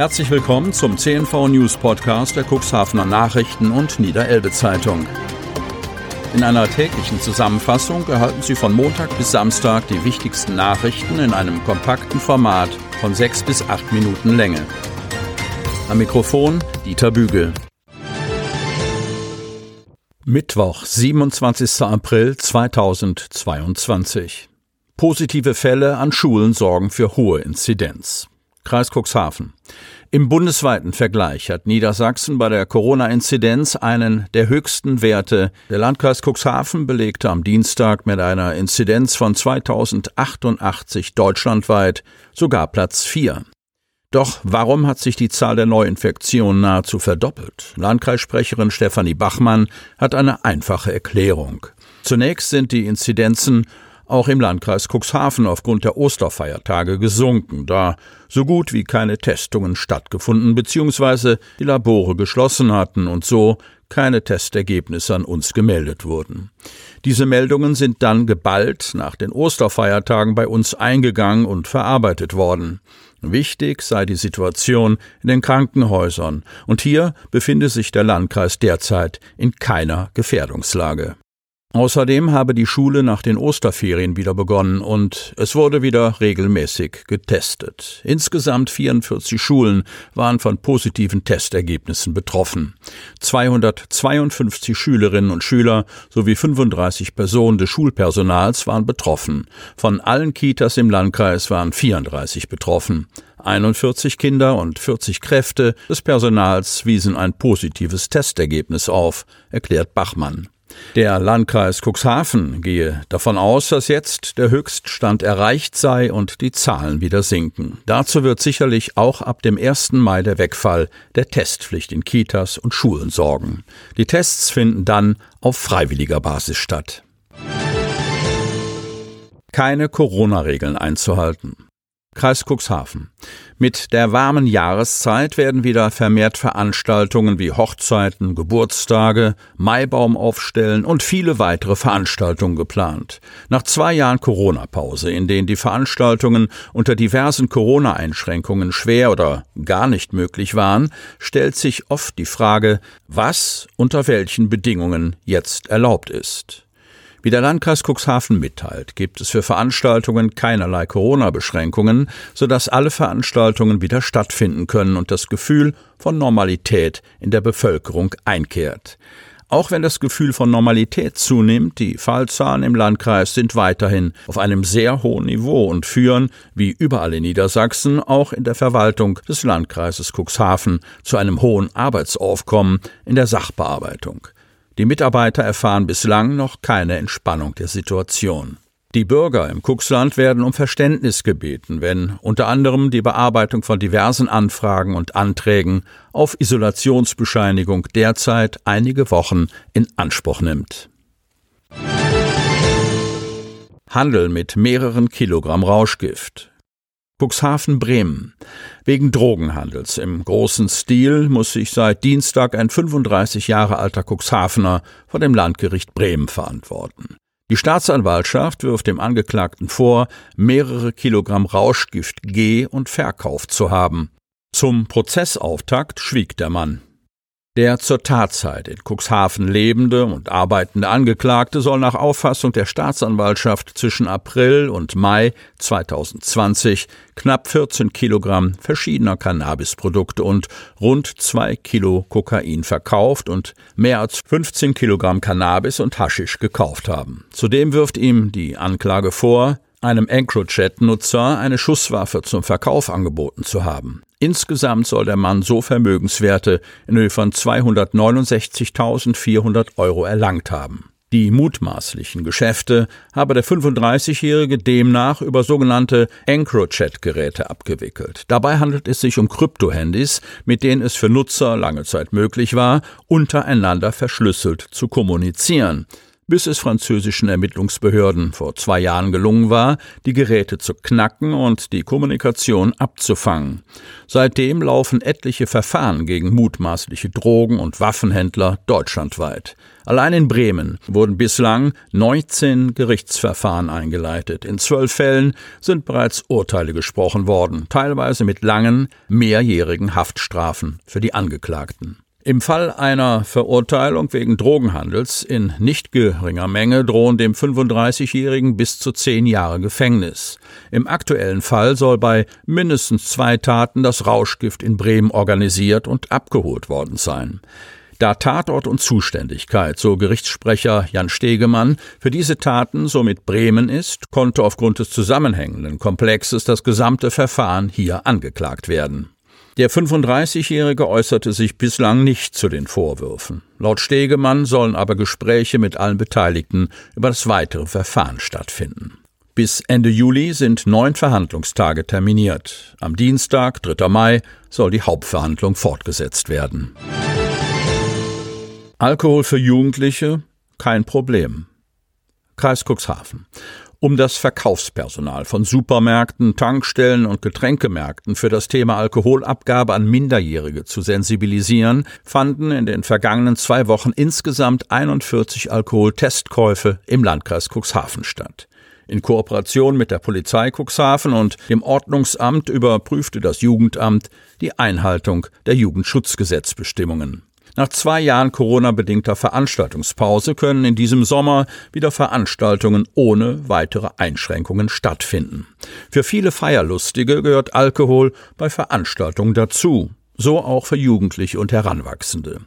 Herzlich willkommen zum CNV News Podcast der Cuxhavener Nachrichten und Niederelbe Zeitung. In einer täglichen Zusammenfassung erhalten Sie von Montag bis Samstag die wichtigsten Nachrichten in einem kompakten Format von sechs bis acht Minuten Länge. Am Mikrofon Dieter Bügel. Mittwoch, 27. April 2022. Positive Fälle an Schulen sorgen für hohe Inzidenz. Kreis Cuxhaven. Im bundesweiten Vergleich hat Niedersachsen bei der Corona-Inzidenz einen der höchsten Werte. Der Landkreis Cuxhaven belegte am Dienstag mit einer Inzidenz von 2088 deutschlandweit sogar Platz 4. Doch warum hat sich die Zahl der Neuinfektionen nahezu verdoppelt? Landkreissprecherin Stefanie Bachmann hat eine einfache Erklärung. Zunächst sind die Inzidenzen auch im Landkreis Cuxhaven aufgrund der Osterfeiertage gesunken, da so gut wie keine Testungen stattgefunden bzw. die Labore geschlossen hatten und so keine Testergebnisse an uns gemeldet wurden. Diese Meldungen sind dann geballt nach den Osterfeiertagen bei uns eingegangen und verarbeitet worden. Wichtig sei die Situation in den Krankenhäusern, und hier befinde sich der Landkreis derzeit in keiner Gefährdungslage. Außerdem habe die Schule nach den Osterferien wieder begonnen und es wurde wieder regelmäßig getestet. Insgesamt 44 Schulen waren von positiven Testergebnissen betroffen. 252 Schülerinnen und Schüler sowie 35 Personen des Schulpersonals waren betroffen. Von allen Kitas im Landkreis waren 34 betroffen. 41 Kinder und 40 Kräfte des Personals wiesen ein positives Testergebnis auf, erklärt Bachmann. Der Landkreis Cuxhaven gehe davon aus, dass jetzt der Höchststand erreicht sei und die Zahlen wieder sinken. Dazu wird sicherlich auch ab dem 1. Mai der Wegfall der Testpflicht in Kitas und Schulen sorgen. Die Tests finden dann auf freiwilliger Basis statt. Keine Corona-Regeln einzuhalten. Kreis Cuxhaven. Mit der warmen Jahreszeit werden wieder vermehrt Veranstaltungen wie Hochzeiten, Geburtstage, Maibaum aufstellen und viele weitere Veranstaltungen geplant. Nach zwei Jahren Corona-Pause, in denen die Veranstaltungen unter diversen Corona-Einschränkungen schwer oder gar nicht möglich waren, stellt sich oft die Frage, was unter welchen Bedingungen jetzt erlaubt ist. Wie der Landkreis Cuxhaven mitteilt, gibt es für Veranstaltungen keinerlei Corona-Beschränkungen, sodass alle Veranstaltungen wieder stattfinden können und das Gefühl von Normalität in der Bevölkerung einkehrt. Auch wenn das Gefühl von Normalität zunimmt, die Fallzahlen im Landkreis sind weiterhin auf einem sehr hohen Niveau und führen, wie überall in Niedersachsen, auch in der Verwaltung des Landkreises Cuxhaven zu einem hohen Arbeitsaufkommen in der Sachbearbeitung. Die Mitarbeiter erfahren bislang noch keine Entspannung der Situation. Die Bürger im Kuxland werden um Verständnis gebeten, wenn unter anderem die Bearbeitung von diversen Anfragen und Anträgen auf Isolationsbescheinigung derzeit einige Wochen in Anspruch nimmt. Handel mit mehreren Kilogramm Rauschgift. Cuxhaven-Bremen. Wegen Drogenhandels im großen Stil muss sich seit Dienstag ein 35 Jahre alter Cuxhavener vor dem Landgericht Bremen verantworten. Die Staatsanwaltschaft wirft dem Angeklagten vor, mehrere Kilogramm Rauschgift G und verkauft zu haben. Zum Prozessauftakt schwieg der Mann. Der zur Tatzeit in Cuxhaven lebende und arbeitende Angeklagte soll nach Auffassung der Staatsanwaltschaft zwischen April und Mai 2020 knapp 14 Kilogramm verschiedener Cannabisprodukte und rund zwei Kilo Kokain verkauft und mehr als 15 Kilogramm Cannabis und Haschisch gekauft haben. Zudem wirft ihm die Anklage vor, einem EncroChat-Nutzer eine Schusswaffe zum Verkauf angeboten zu haben. Insgesamt soll der Mann so Vermögenswerte in Höhe von 269.400 Euro erlangt haben. Die mutmaßlichen Geschäfte habe der 35-Jährige demnach über sogenannte EncroChat-Geräte abgewickelt. Dabei handelt es sich um Kryptohandys, mit denen es für Nutzer lange Zeit möglich war, untereinander verschlüsselt zu kommunizieren. Bis es französischen Ermittlungsbehörden vor zwei Jahren gelungen war, die Geräte zu knacken und die Kommunikation abzufangen. Seitdem laufen etliche Verfahren gegen mutmaßliche Drogen- und Waffenhändler deutschlandweit. Allein in Bremen wurden bislang 19 Gerichtsverfahren eingeleitet. In zwölf Fällen sind bereits Urteile gesprochen worden, teilweise mit langen, mehrjährigen Haftstrafen für die Angeklagten. Im Fall einer Verurteilung wegen Drogenhandels in nicht geringer Menge drohen dem 35-Jährigen bis zu zehn Jahre Gefängnis. Im aktuellen Fall soll bei mindestens zwei Taten das Rauschgift in Bremen organisiert und abgeholt worden sein. Da Tatort und Zuständigkeit, so Gerichtssprecher Jan Stegemann, für diese Taten somit Bremen ist, konnte aufgrund des zusammenhängenden Komplexes das gesamte Verfahren hier angeklagt werden. Der 35-Jährige äußerte sich bislang nicht zu den Vorwürfen. Laut Stegemann sollen aber Gespräche mit allen Beteiligten über das weitere Verfahren stattfinden. Bis Ende Juli sind neun Verhandlungstage terminiert. Am Dienstag, 3. Mai, soll die Hauptverhandlung fortgesetzt werden. Alkohol für Jugendliche kein Problem. Kreis Cuxhaven um das Verkaufspersonal von Supermärkten, Tankstellen und Getränkemärkten für das Thema Alkoholabgabe an Minderjährige zu sensibilisieren, fanden in den vergangenen zwei Wochen insgesamt 41 Alkoholtestkäufe im Landkreis Cuxhaven statt. In Kooperation mit der Polizei Cuxhaven und dem Ordnungsamt überprüfte das Jugendamt die Einhaltung der Jugendschutzgesetzbestimmungen. Nach zwei Jahren Corona-bedingter Veranstaltungspause können in diesem Sommer wieder Veranstaltungen ohne weitere Einschränkungen stattfinden. Für viele Feierlustige gehört Alkohol bei Veranstaltungen dazu. So auch für Jugendliche und Heranwachsende.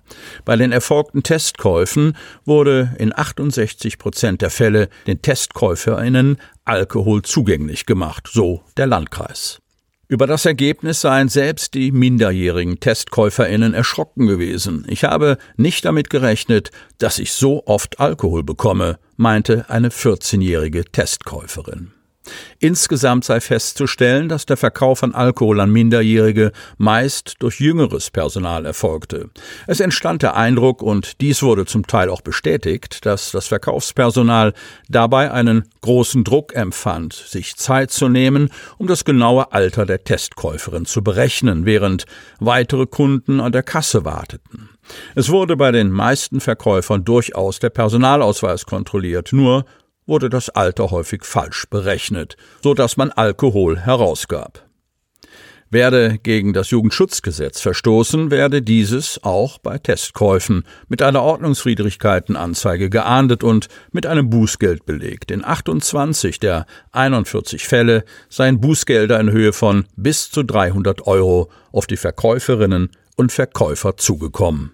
Bei den erfolgten Testkäufen wurde in 68 Prozent der Fälle den TestkäuferInnen Alkohol zugänglich gemacht, so der Landkreis. Über das Ergebnis seien selbst die minderjährigen Testkäuferinnen erschrocken gewesen. Ich habe nicht damit gerechnet, dass ich so oft Alkohol bekomme, meinte eine 14-jährige Testkäuferin. Insgesamt sei festzustellen, dass der Verkauf von Alkohol an Minderjährige meist durch jüngeres Personal erfolgte. Es entstand der Eindruck, und dies wurde zum Teil auch bestätigt, dass das Verkaufspersonal dabei einen großen Druck empfand, sich Zeit zu nehmen, um das genaue Alter der Testkäuferin zu berechnen, während weitere Kunden an der Kasse warteten. Es wurde bei den meisten Verkäufern durchaus der Personalausweis kontrolliert, nur wurde das Alter häufig falsch berechnet, so dass man Alkohol herausgab. Werde gegen das Jugendschutzgesetz verstoßen, werde dieses auch bei Testkäufen mit einer Ordnungswidrigkeitenanzeige geahndet und mit einem Bußgeld belegt. In 28 der 41 Fälle seien Bußgelder in Höhe von bis zu 300 Euro auf die Verkäuferinnen und Verkäufer zugekommen.